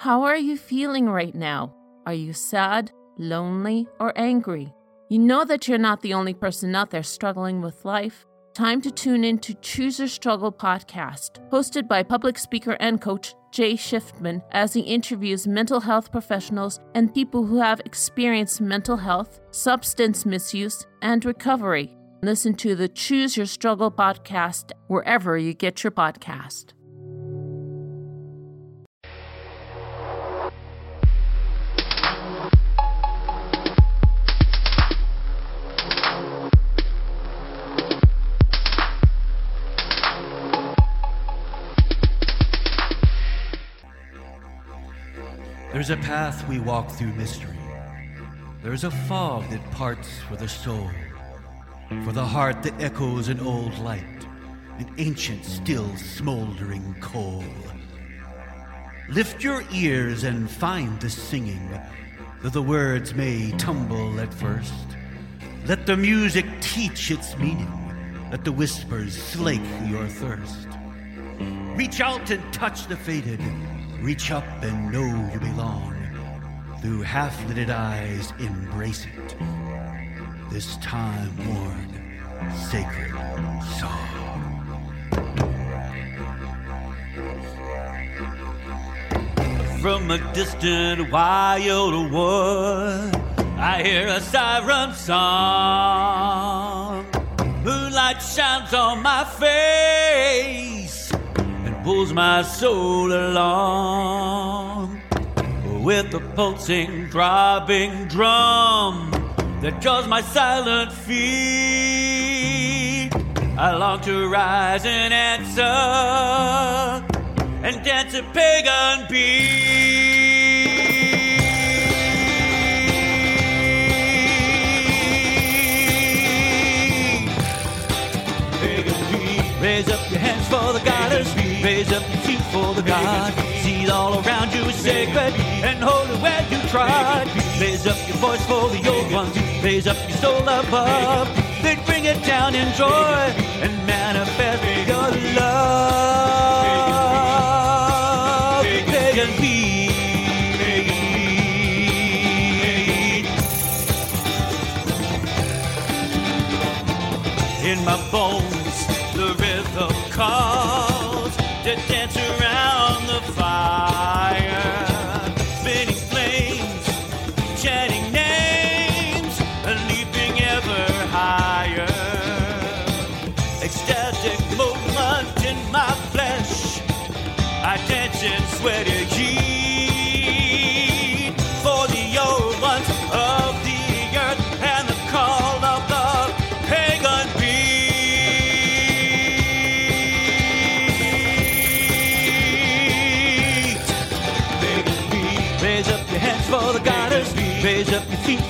How are you feeling right now? Are you sad, lonely, or angry? You know that you're not the only person out there struggling with life. Time to tune in to Choose Your Struggle podcast, hosted by public speaker and coach Jay Shiftman, as he interviews mental health professionals and people who have experienced mental health, substance misuse, and recovery. Listen to the Choose Your Struggle podcast wherever you get your podcast. There's a path we walk through mystery. There's a fog that parts for the soul, for the heart that echoes an old light, an ancient, still smoldering coal. Lift your ears and find the singing, though the words may tumble at first. Let the music teach its meaning, let the whispers slake your thirst. Reach out and touch the faded Reach up and know you belong. Through half lidded eyes, embrace it. This time worn, sacred song. From a distant wild wood, I hear a siren song. Moonlight shines on my face pulls my soul along with the pulsing, throbbing drum that draws my silent feet. I long to rise and answer and dance a pagan beat. Raise up your hands for the goddess. Raise up your feet for the God. See it all around you is sacred and hold it where you trod. Raise up your voice for the old ones. Raise up your soul above. Then bring it down in joy and manifest your love.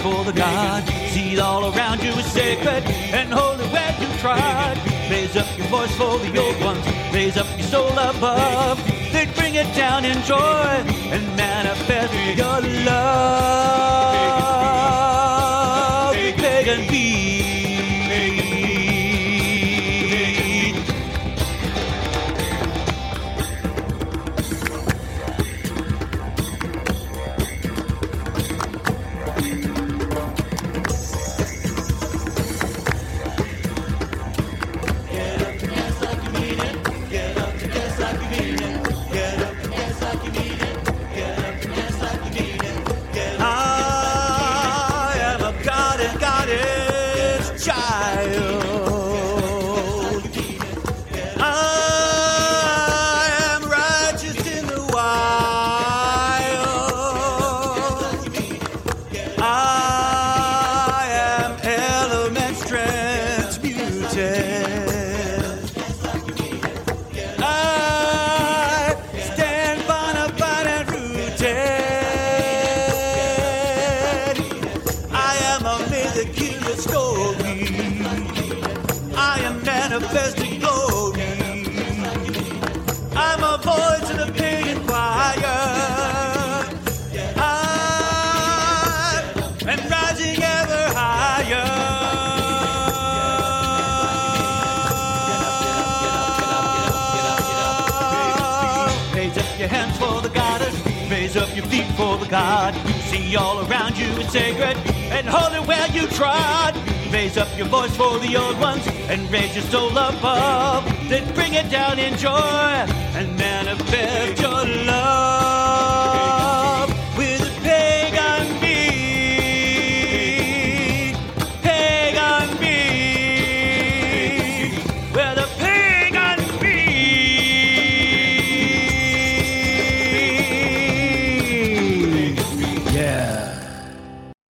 For the God. See all around you is sacred and hold it where you trod. Raise up your voice for the old ones. Raise up your soul above. They bring it down in joy and manifest your love. Pagan beat. All around you it's sacred and holy where you trod. Raise up your voice for the old ones and raise your soul above. Then bring it down in joy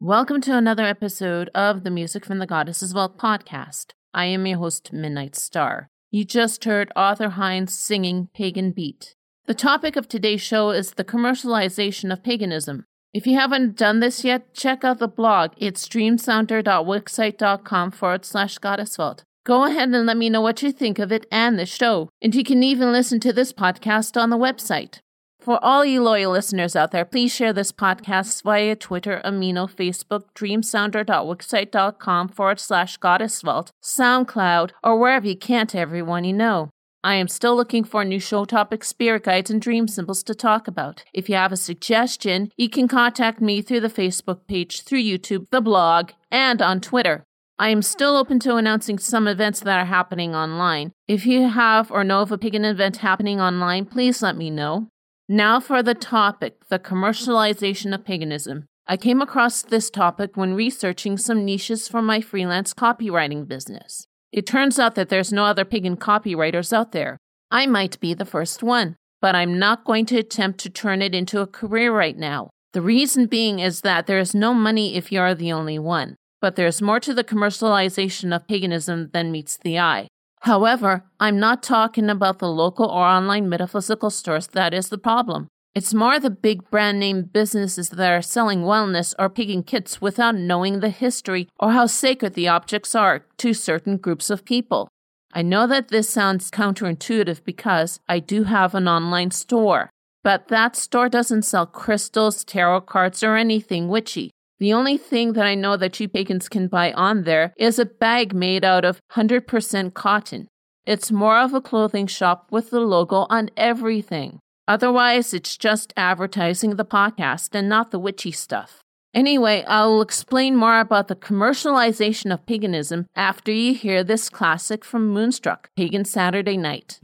Welcome to another episode of the Music from the Goddesses Vault podcast. I am your host, Midnight Star. You just heard Arthur Hinds singing Pagan Beat. The topic of today's show is the commercialization of paganism. If you haven't done this yet, check out the blog. It's streamsounder.wixsite.com forward slash goddess vault. Go ahead and let me know what you think of it and the show. And you can even listen to this podcast on the website. For all you loyal listeners out there, please share this podcast via Twitter, Amino, Facebook, dreamsounder.wixsite.com forward slash goddess vault, SoundCloud, or wherever you can to everyone you know. I am still looking for new show topics, spirit guides, and dream symbols to talk about. If you have a suggestion, you can contact me through the Facebook page, through YouTube, the blog, and on Twitter. I am still open to announcing some events that are happening online. If you have or know of a pagan event happening online, please let me know. Now for the topic the commercialization of paganism. I came across this topic when researching some niches for my freelance copywriting business. It turns out that there's no other pagan copywriters out there. I might be the first one, but I'm not going to attempt to turn it into a career right now. The reason being is that there is no money if you are the only one, but there's more to the commercialization of paganism than meets the eye. However, I'm not talking about the local or online metaphysical stores that is the problem. It's more the big brand name businesses that are selling wellness or pagan kits without knowing the history or how sacred the objects are to certain groups of people. I know that this sounds counterintuitive because I do have an online store, but that store doesn't sell crystals, tarot cards, or anything witchy. The only thing that I know that you pagans can buy on there is a bag made out of 100% cotton. It's more of a clothing shop with the logo on everything. Otherwise, it's just advertising the podcast and not the witchy stuff. Anyway, I'll explain more about the commercialization of paganism after you hear this classic from Moonstruck, Pagan Saturday Night.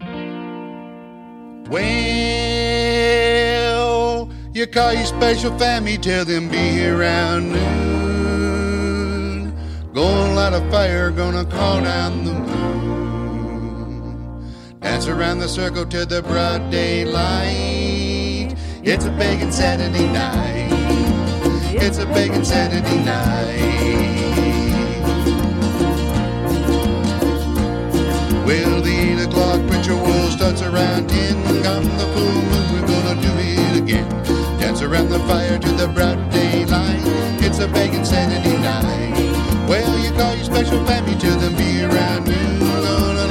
Well, you call your special family, tell them be here around noon. Gonna light a fire, gonna call down the moon. Dance around the circle to the broad daylight. It's a pagan Saturday night. It's a pagan Saturday night. Well, the eight o'clock ritual starts around ten. Come the full moon, we're gonna do it again. Dance around the fire to the broad daylight. It's a pagan Saturday night. Well, you call your special family to them be around noon.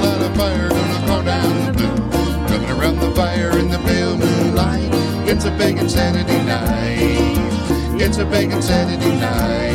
Light a fire, gonna call down the blue. Coming around the fire in the pale moonlight. It's a pagan Saturday night. It's a pagan Saturday night.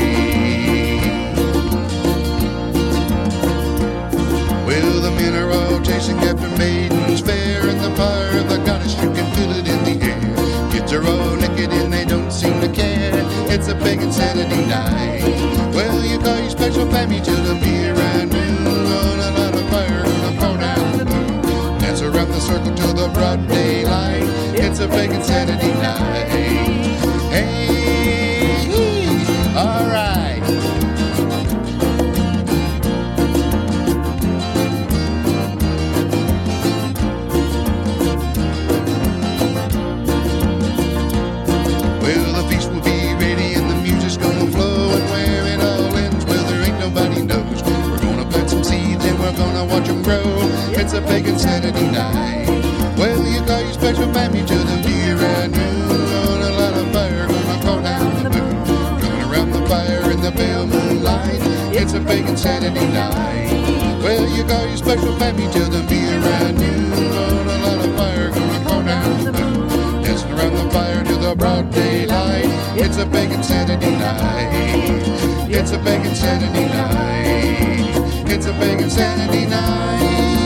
Well, the men are all chasing after maidens fair, and the fire of the goddess, you can feel it in the air. Kids are all naked and they don't seem to care. It's a pagan Saturday night. Well, you call your special family till the beer and noon. Gonna light a fire, gonna pour down. Dance around the circle till the broad daylight. It's a pagan Saturday night. It's a pagan Saturday night. Well, you call your special family to the beer and noon. Gonna light a fire, gonna call down the moon. Coming around the fire in the pale moonlight. It's a pagan Saturday night. Well, you call your special family to the beer and noon. Gonna light a fire, gonna call down the moon. Dancing around the fire to the broad daylight. It's a pagan Saturday night. It's a pagan Saturday night. It's a pagan Saturday night.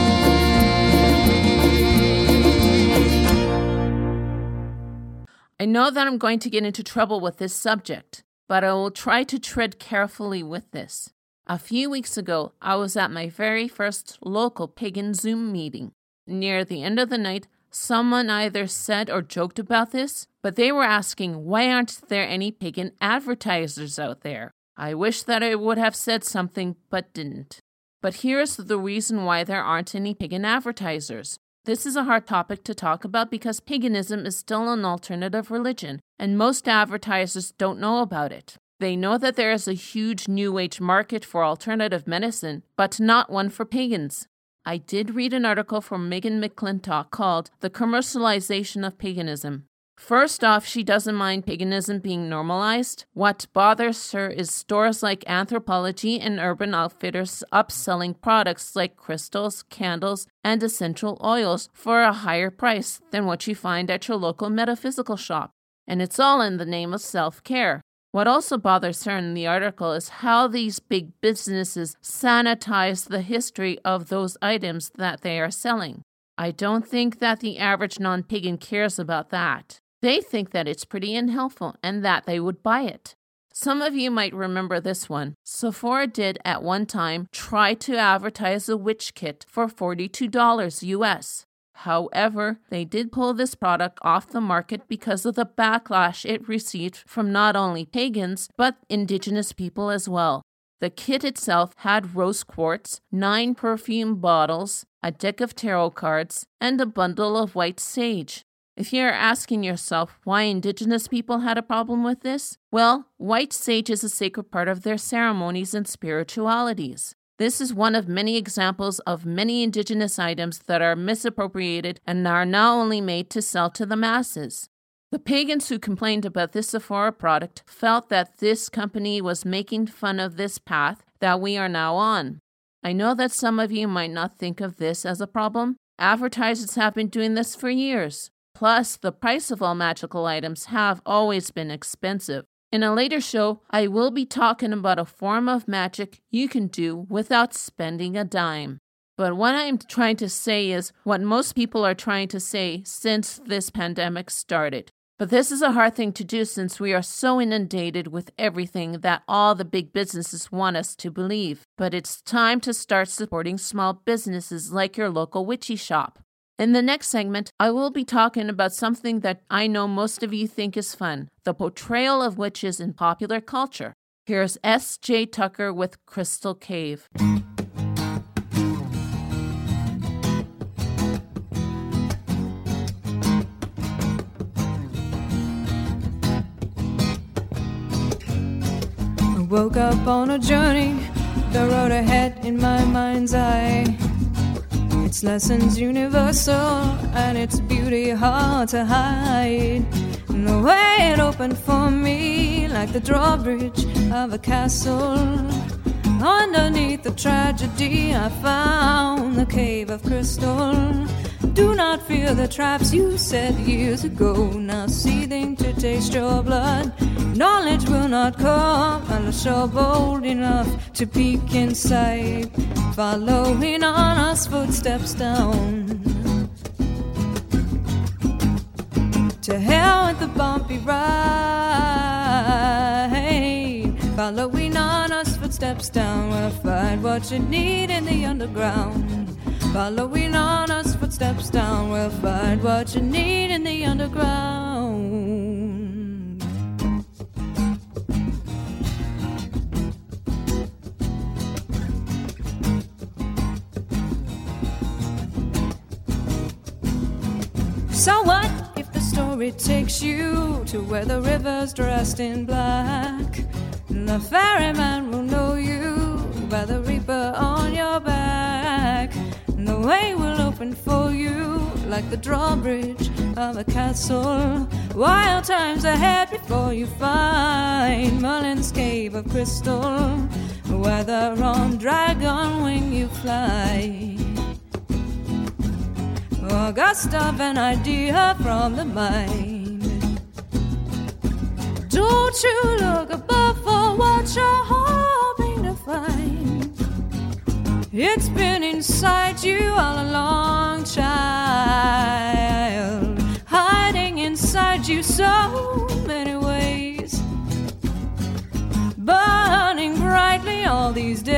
I know that I'm going to get into trouble with this subject, but I will try to tread carefully with this. A few weeks ago, I was at my very first local pagan Zoom meeting. Near the end of the night, someone either said or joked about this, but they were asking why aren't there any pagan advertisers out there? I wish that I would have said something, but didn't. But here's the reason why there aren't any pagan advertisers. This is a hard topic to talk about because paganism is still an alternative religion, and most advertisers don't know about it. They know that there is a huge New Age market for alternative medicine, but not one for pagans. I did read an article from Megan McClintock called The Commercialization of Paganism. First off, she doesn't mind paganism being normalized. What bothers her is stores like Anthropologie and Urban Outfitters upselling products like crystals, candles, and essential oils for a higher price than what you find at your local metaphysical shop. And it's all in the name of self care. What also bothers her in the article is how these big businesses sanitize the history of those items that they are selling. I don't think that the average non pagan cares about that. They think that it's pretty unhelpful and that they would buy it. Some of you might remember this one. Sephora did at one time try to advertise a witch kit for $42 US. However, they did pull this product off the market because of the backlash it received from not only pagans, but indigenous people as well. The kit itself had rose quartz, nine perfume bottles, a deck of tarot cards, and a bundle of white sage. If you're asking yourself why indigenous people had a problem with this, well, white sage is a sacred part of their ceremonies and spiritualities. This is one of many examples of many indigenous items that are misappropriated and are now only made to sell to the masses. The pagans who complained about this Sephora product felt that this company was making fun of this path that we are now on. I know that some of you might not think of this as a problem. Advertisers have been doing this for years. Plus, the price of all magical items have always been expensive. In a later show, I will be talking about a form of magic you can do without spending a dime. But what I'm trying to say is what most people are trying to say since this pandemic started. But this is a hard thing to do since we are so inundated with everything that all the big businesses want us to believe. But it's time to start supporting small businesses like your local witchy shop. In the next segment, I will be talking about something that I know most of you think is fun the portrayal of witches in popular culture. Here's S.J. Tucker with Crystal Cave. I woke up on a journey, the road ahead in my mind's eye. Its lessons universal and its beauty hard to hide. And the way it opened for me like the drawbridge of a castle. Underneath the tragedy, I found the cave of crystal. Do not fear the traps you set years ago, now seething to taste your blood. Knowledge will not come unless you're bold enough to peek inside, following on us footsteps down. To hell with the bumpy ride, following on us footsteps down. We'll find what you need in the underground. Following on us footsteps down, we'll find what you need in the underground. So what if the story takes you to where the river's dressed in black? The ferryman will know you by the way will open for you like the drawbridge of a castle. Wild times ahead before you find Merlin's cave of crystal. Whether on dragon wing you fly. Or gust of an idea from the mind. Don't you look above you're hoping to find. It's been inside you all along, child. Hiding inside you so many ways. Burning brightly all these days.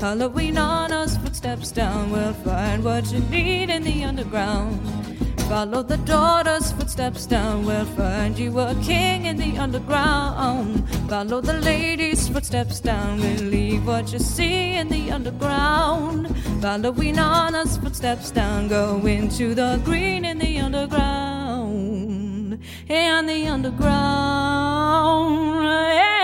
Halloween on us, footsteps down. We'll find what you need in the underground. Follow the daughter's footsteps down. We'll find you a king in the underground. Follow the lady's footsteps down. We'll leave what you see in the underground. Following us footsteps down. Go into the green in the underground. In the underground. Hey.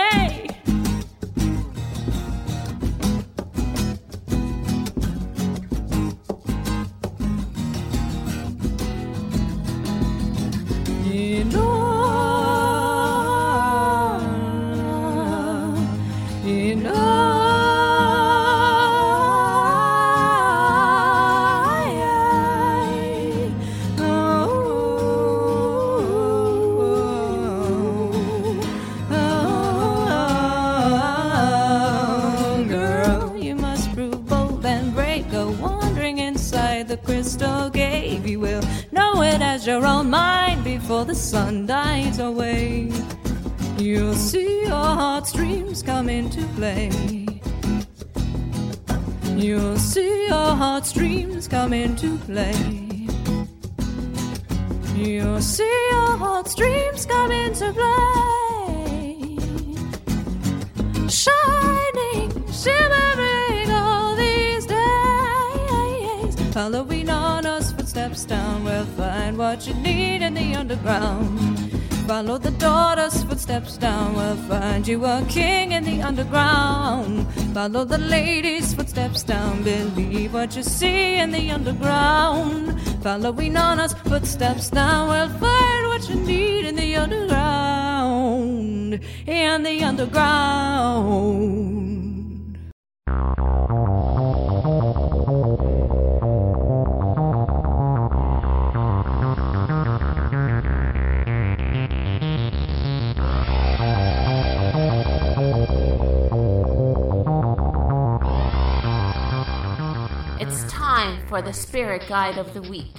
Sun dies away. You'll see your heart's dreams come into play. You'll see your heart's dreams come into play. What you need in the underground. Follow the daughter's footsteps down. We'll find you a king in the underground. Follow the lady's footsteps down. Believe what you see in the underground. Following on us footsteps down. We'll find what you need in the underground. In the underground. For the Spirit Guide of the Week.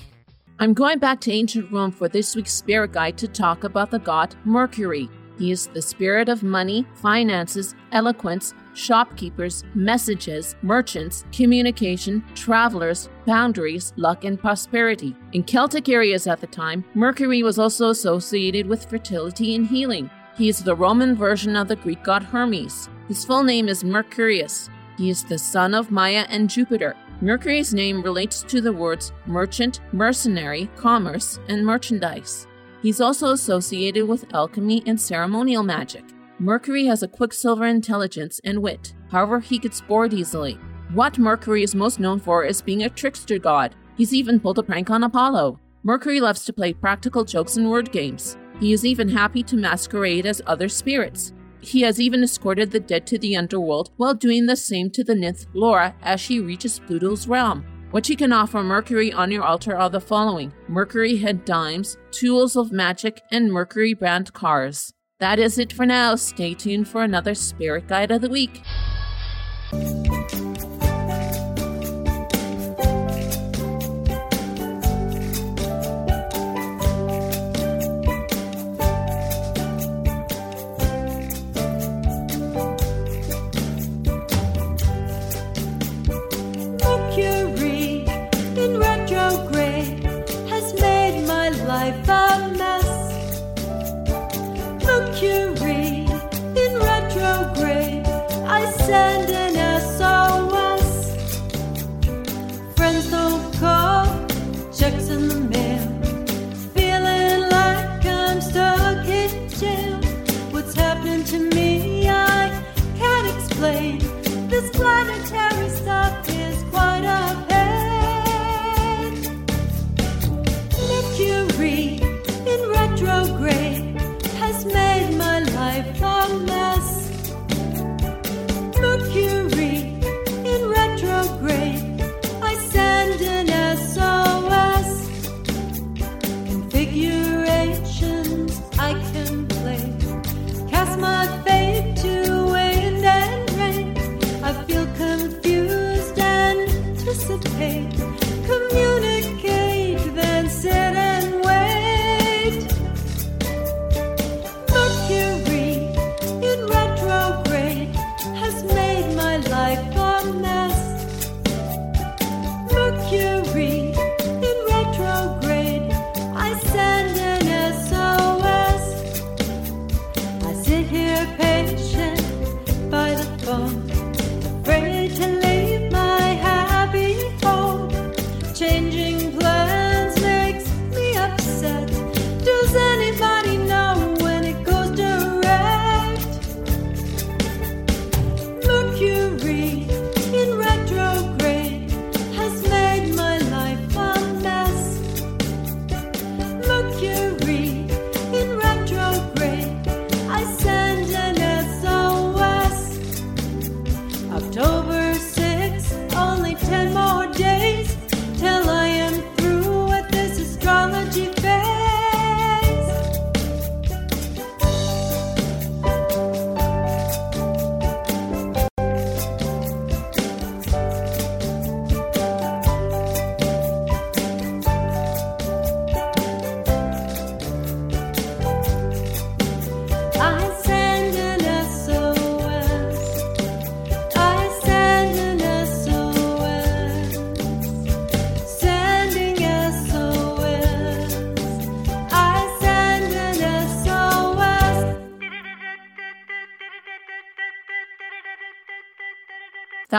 I'm going back to ancient Rome for this week's Spirit Guide to talk about the god Mercury. He is the spirit of money, finances, eloquence, shopkeepers, messages, merchants, communication, travelers, boundaries, luck, and prosperity. In Celtic areas at the time, Mercury was also associated with fertility and healing. He is the Roman version of the Greek god Hermes. His full name is Mercurius. He is the son of Maya and Jupiter. Mercury's name relates to the words merchant, mercenary, commerce, and merchandise. He's also associated with alchemy and ceremonial magic. Mercury has a quicksilver intelligence and wit, however, he gets bored easily. What Mercury is most known for is being a trickster god. He's even pulled a prank on Apollo. Mercury loves to play practical jokes and word games. He is even happy to masquerade as other spirits. He has even escorted the dead to the underworld while doing the same to the nymph Laura as she reaches Pluto's realm. What you can offer Mercury on your altar are the following Mercury head dimes, tools of magic, and Mercury brand cars. That is it for now. Stay tuned for another Spirit Guide of the Week.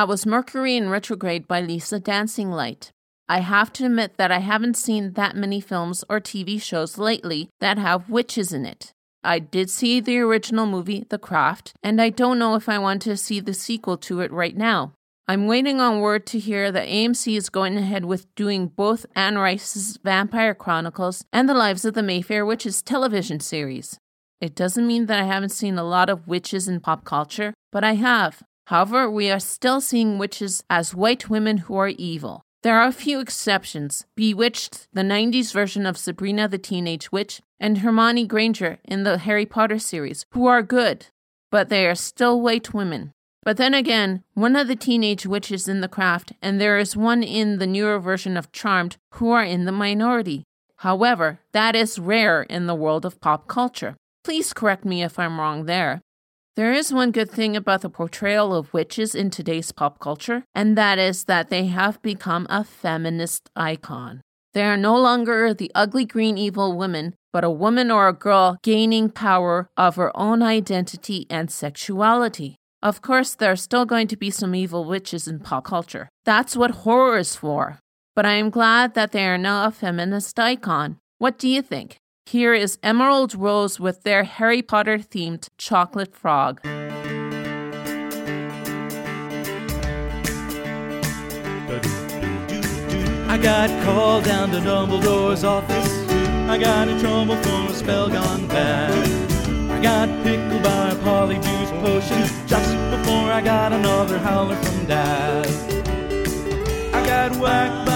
That was Mercury in Retrograde by Lisa Dancing Light. I have to admit that I haven't seen that many films or TV shows lately that have witches in it. I did see the original movie, The Craft, and I don't know if I want to see the sequel to it right now. I'm waiting on word to hear that AMC is going ahead with doing both Anne Rice's Vampire Chronicles and The Lives of the Mayfair Witches television series. It doesn't mean that I haven't seen a lot of witches in pop culture, but I have. However, we are still seeing witches as white women who are evil. There are a few exceptions Bewitched, the 90s version of Sabrina the Teenage Witch, and Hermione Granger in the Harry Potter series, who are good, but they are still white women. But then again, one of the teenage witches in the craft, and there is one in the newer version of Charmed, who are in the minority. However, that is rare in the world of pop culture. Please correct me if I'm wrong there. There is one good thing about the portrayal of witches in today's pop culture, and that is that they have become a feminist icon. They are no longer the ugly green evil women, but a woman or a girl gaining power of her own identity and sexuality. Of course, there are still going to be some evil witches in pop culture. That's what horror is for. But I am glad that they are now a feminist icon. What do you think? Here is Emerald Rose with their Harry Potter themed chocolate frog. I got called down to Dumbledore's office. I got in trouble for a spell gone bad. I got pickled by a polyjuice potion just before I got another howler from Dad. I got whacked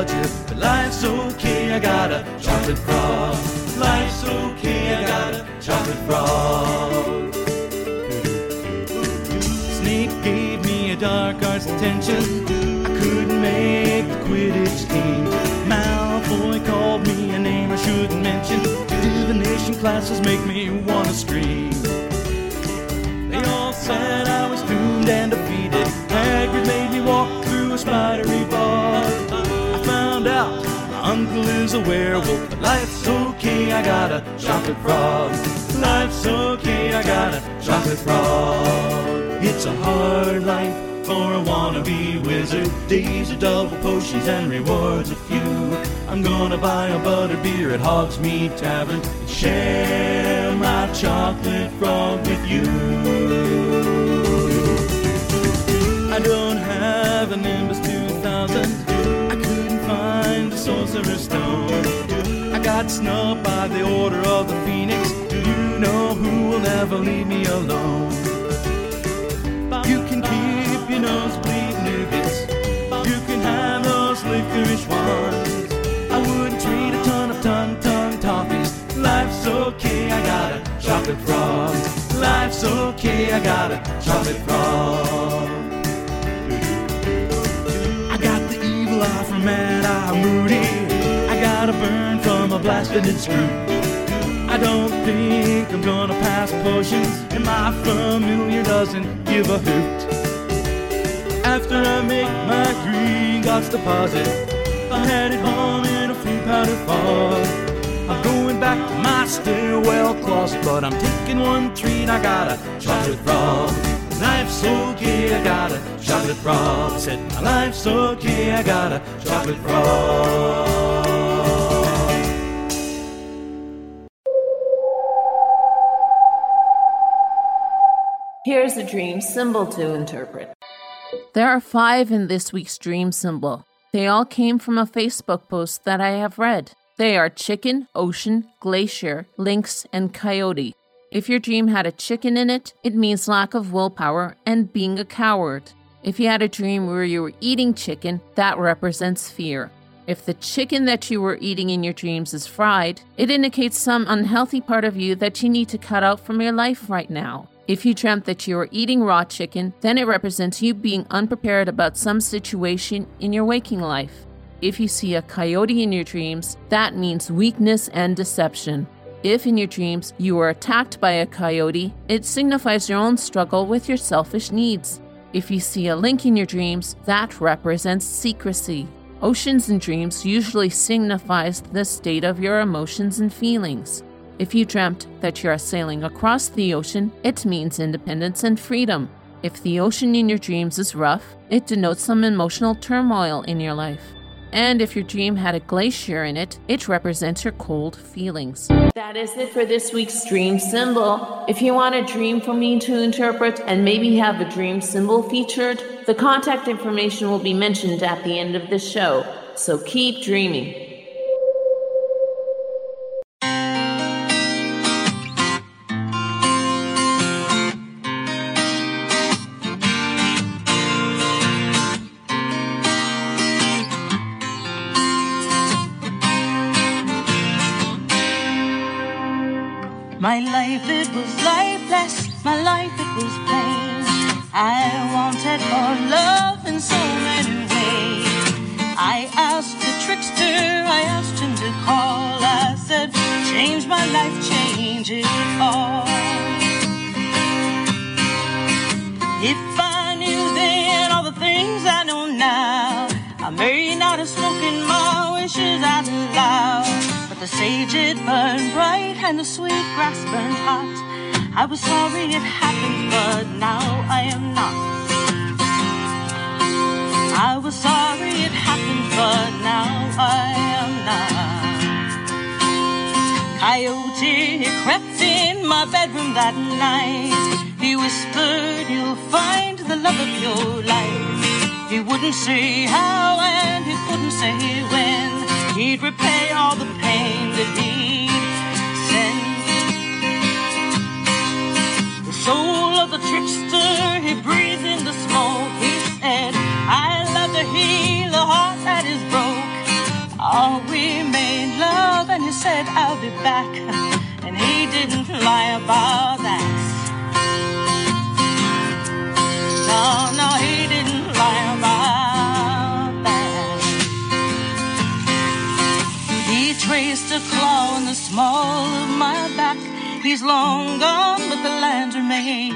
Bludger. But life's okay, I got a chocolate frog. Life's okay, I got a chocolate frog. Snape gave me a dark arts attention. I couldn't make the Quidditch team. Malfoy called me a name I shouldn't mention. Divination classes make me wanna scream. They all said I was doomed and defeated. Hagrid made me walk through a spidery uncle is a werewolf, but life's okay. I got a chocolate frog. Life's okay. I got a chocolate frog. It's a hard life for a wannabe wizard. Days of double potions and rewards a few. I'm gonna buy a butter beer at Hogsmeade Tavern and share my chocolate frog with you. I don't have a Sorcerer's Stone. I got snubbed by the Order of the Phoenix. Do you know who will never leave me alone? You can keep your nosebleed nougats. You can have those licorice ones. I wouldn't trade a ton of tongue tongue toffees. Life's okay, I got a chocolate frog. Life's okay, I got a chocolate frog. I got the evil eye from Mad Eye Moody. I got a burn from a blasted screw. I don't think I'm gonna pass potions, and my familiar doesn't give a hoot. After I make my Gringotts deposit, I'm headed home in a free powder fog. I'm going back to my stairwell closet, but I'm taking one treat. I got a chocolate frog. Life's okay, I got a chocolate frog. Said my life's okay, I got a chocolate frog. Here's a dream symbol to interpret. There are five in this week's dream symbol. They all came from a Facebook post that I have read. They are chicken, ocean, glacier, lynx, and coyote. If your dream had a chicken in it, it means lack of willpower and being a coward. If you had a dream where you were eating chicken, that represents fear. If the chicken that you were eating in your dreams is fried, it indicates some unhealthy part of you that you need to cut out from your life right now. If you dreamt that you were eating raw chicken, then it represents you being unprepared about some situation in your waking life. If you see a coyote in your dreams, that means weakness and deception. If in your dreams you were attacked by a coyote, it signifies your own struggle with your selfish needs. If you see a lynx in your dreams, that represents secrecy. Oceans in dreams usually signifies the state of your emotions and feelings. If you dreamt that you are sailing across the ocean, it means independence and freedom. If the ocean in your dreams is rough, it denotes some emotional turmoil in your life. And if your dream had a glacier in it, it represents your cold feelings. That is it for this week's dream symbol. If you want a dream for me to interpret and maybe have a dream symbol featured, the contact information will be mentioned at the end of the show. So keep dreaming. My life, change it all. If I knew then all the things I know now, I may not have spoken my wishes out loud. But the sage it burned bright and the sweet grass burned hot. I was sorry it happened, but now I am not. I was sorry it happened, but now I am not. Coyote crept in my bedroom that night. He whispered, You'll find the love of your life. He wouldn't say how and he couldn't say when. He'd repay all the pain that he'd sent. The soul of the trickster, he breathed in the smoke. He said, I love to heal a heart that is broke. All we made love, and he said, I'll be back. And he didn't lie about that. No, no, he didn't lie about that. He traced a claw in the small of my back. He's long gone, but the lines remain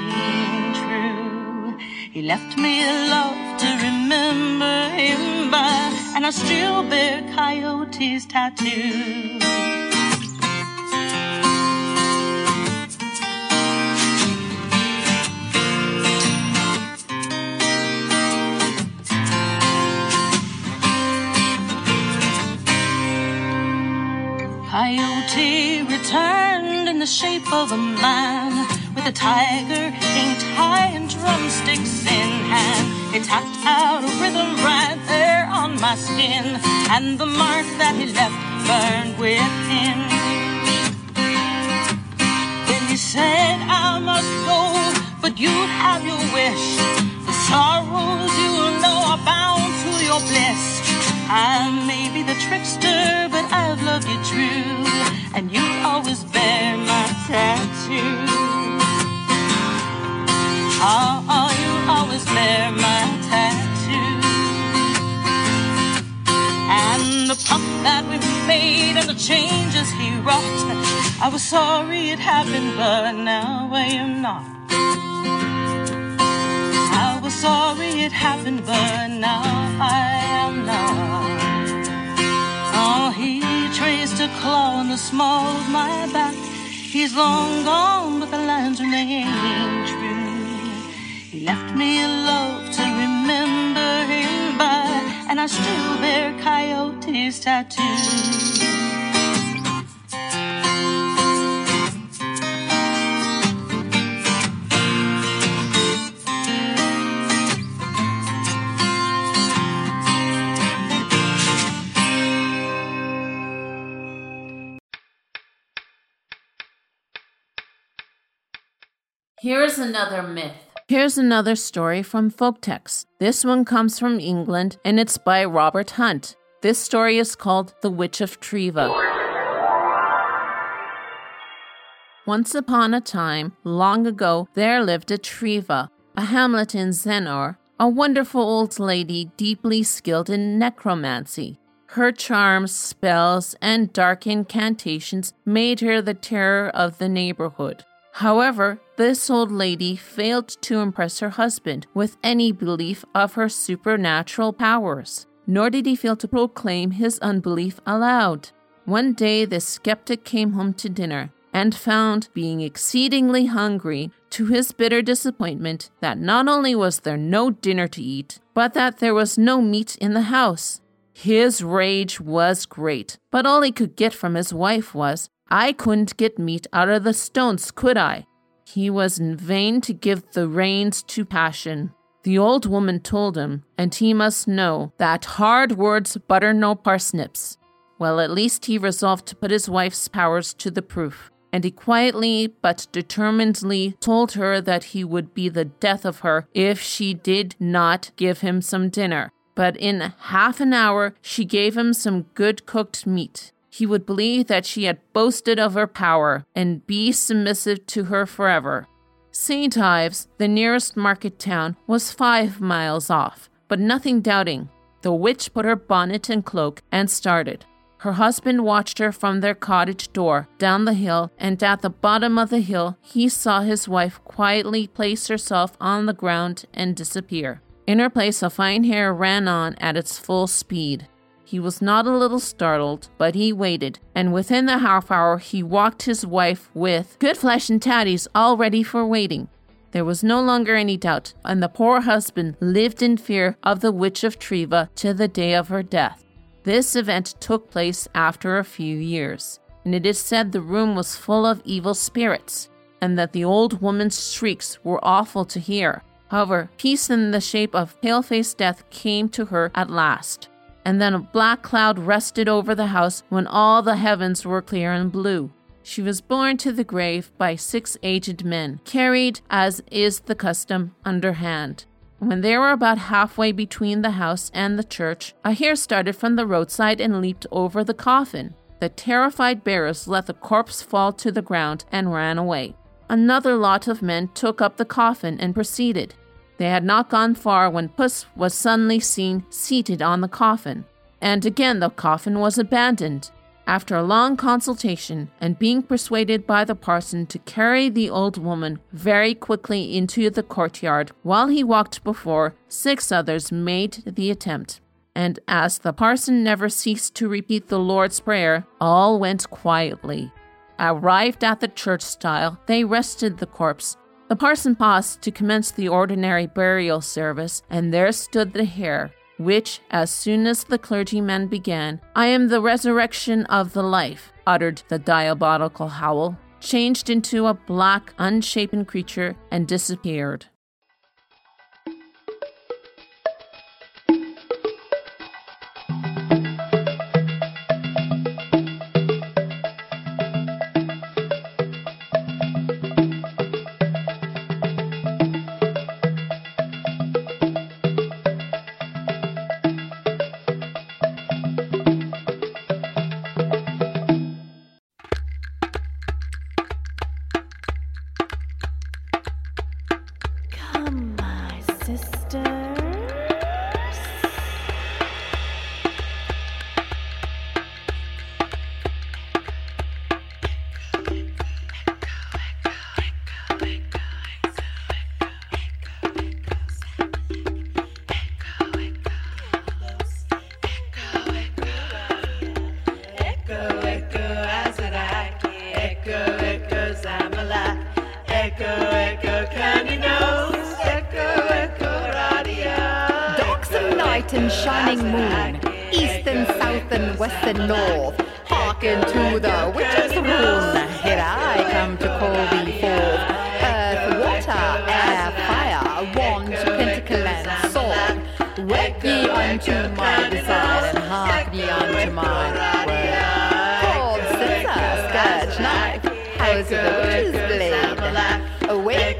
true. He left me a love to remember him by, and I still bear Coyote's tattoo. Coyote returned in the shape of a man with a tiger inked high and drumsticks in hand. He tapped out a rhythm my skin, and the mark that he left burned within. Then he said, I must go, but you have your wish. The sorrows you know are bound to your bliss. I may be the trickster, but I've loved you true, and you always bear my tattoo. Oh, oh, you always bear my tattoo. And the pup that we made and the changes he wrought, I was sorry it happened, but now I am not. I was sorry it happened, but now I am not. Oh, he traced a claw in the small of my back. He's long gone, but the lines remain true. He left me a love to remember and I still bear Coyote's tattoo. Here's another myth. Here's another story from folk Folktext. This one comes from England and it's by Robert Hunt. This story is called The Witch of Treva. Once upon a time, long ago, there lived a Treva, a hamlet in Zennor, a wonderful old lady deeply skilled in necromancy. Her charms, spells, and dark incantations made her the terror of the neighborhood. However, this old lady failed to impress her husband with any belief of her supernatural powers, nor did he fail to proclaim his unbelief aloud. One day, the skeptic came home to dinner, and found, being exceedingly hungry, to his bitter disappointment, that not only was there no dinner to eat, but that there was no meat in the house. His rage was great, but all he could get from his wife was, I couldn't get meat out of the stones, could I? He was in vain to give the reins to passion. The old woman told him, and he must know, that hard words butter no parsnips. Well, at least he resolved to put his wife's powers to the proof, and he quietly but determinedly told her that he would be the death of her if she did not give him some dinner. But in half an hour she gave him some good cooked meat. He would believe that she had boasted of her power and be submissive to her forever. St. Ives, the nearest market town, was five miles off, but nothing doubting, the witch put her bonnet and cloak and started. Her husband watched her from their cottage door down the hill, and at the bottom of the hill he saw his wife quietly place herself on the ground and disappear. In her place, a fine hare ran on at its full speed. He was not a little startled, but he waited, and within the half hour he walked his wife with good flesh and tatties all ready for waiting. There was no longer any doubt, and the poor husband lived in fear of the witch of Treva to the day of her death. This event took place after a few years, and it is said the room was full of evil spirits, and that the old woman's shrieks were awful to hear. However, peace in the shape of pale faced death came to her at last and then a black cloud rested over the house when all the heavens were clear and blue. She was borne to the grave by six aged men, carried, as is the custom, underhand. When they were about halfway between the house and the church, a hare started from the roadside and leaped over the coffin. The terrified bearers let the corpse fall to the ground and ran away. Another lot of men took up the coffin and proceeded. They had not gone far when Puss was suddenly seen seated on the coffin, and again the coffin was abandoned. After a long consultation, and being persuaded by the parson to carry the old woman very quickly into the courtyard, while he walked before, six others made the attempt. And as the parson never ceased to repeat the Lord's Prayer, all went quietly. Arrived at the church stile, they rested the corpse, the parson paused to commence the ordinary burial service, and there stood the hare, which, as soon as the clergyman began, I am the resurrection of the life, uttered the diabolical howl, changed into a black, unshapen creature, and disappeared.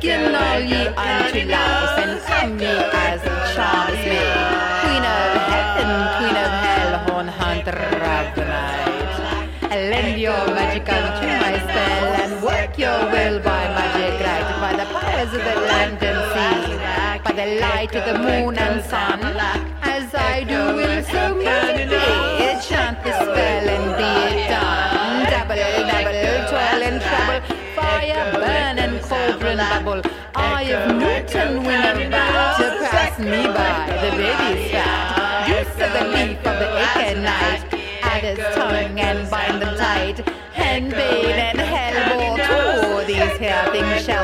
Awaken all ye unto life and come ye as is made. Queen of heaven, queen of hell, horn hunter of the night. Lend your magic unto my spell and work your will by magic right, by the powers of the land and sea, by the light of the moon and sun. As I do will so musically chant the spell and be it done. Double, double, toil and trouble, fire burn and cauldron bubble. Eye of Newton win about to pass me by. The baby's fat, use of the leaf of the acorn night. at his tongue and bind them tight. Henbane and hellebore too. These here things shall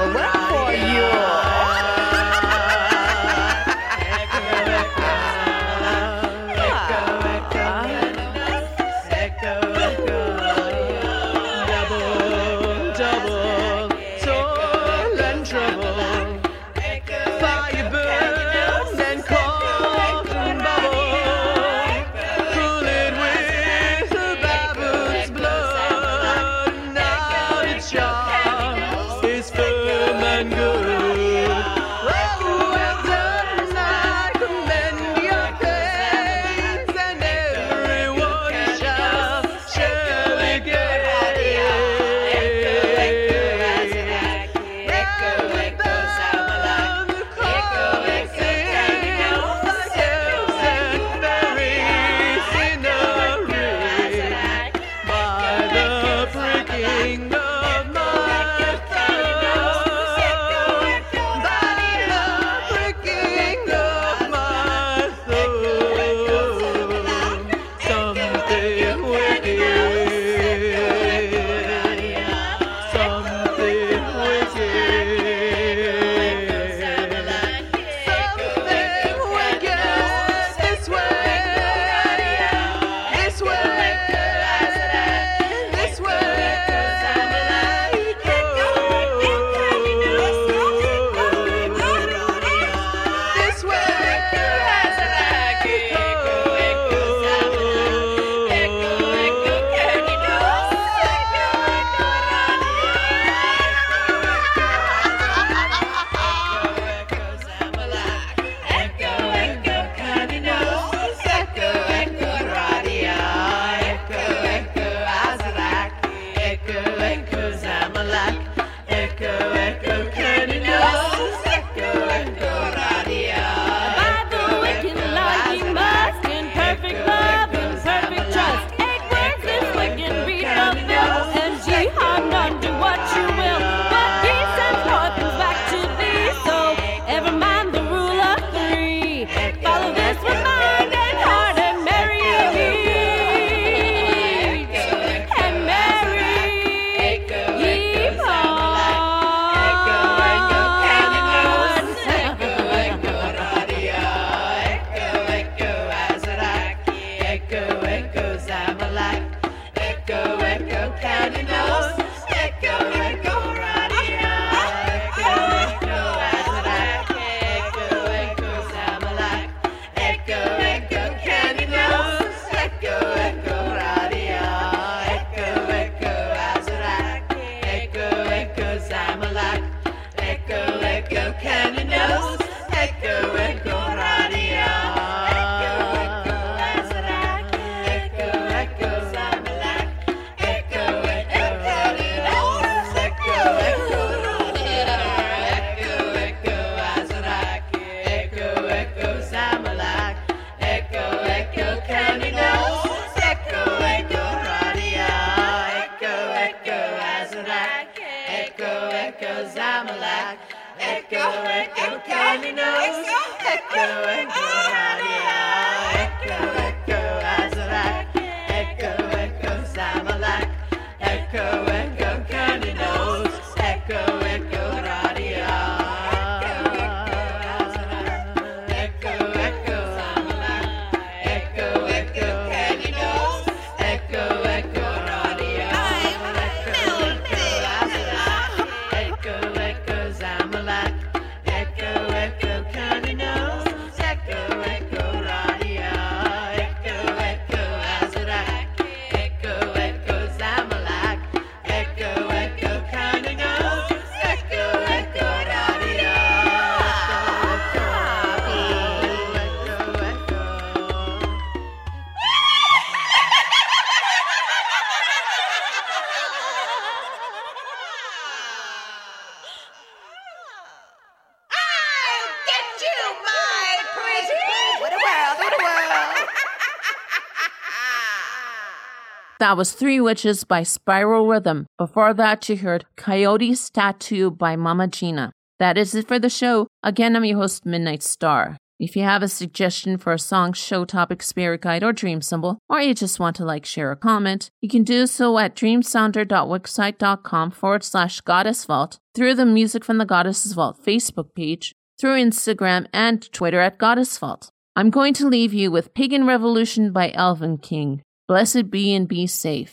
That was Three Witches by Spiral Rhythm. Before that, you heard Coyote's Tattoo by Mama Gina. That is it for the show. Again, I'm your host, Midnight Star. If you have a suggestion for a song, show topic, spirit guide, or dream symbol, or you just want to like, share, or comment, you can do so at dreamsounder.wixsite.com forward slash goddess vault, through the Music from the Goddess's Vault Facebook page, through Instagram and Twitter at Goddess Vault. I'm going to leave you with Pagan Revolution by Elvenking. Blessed be and be safe.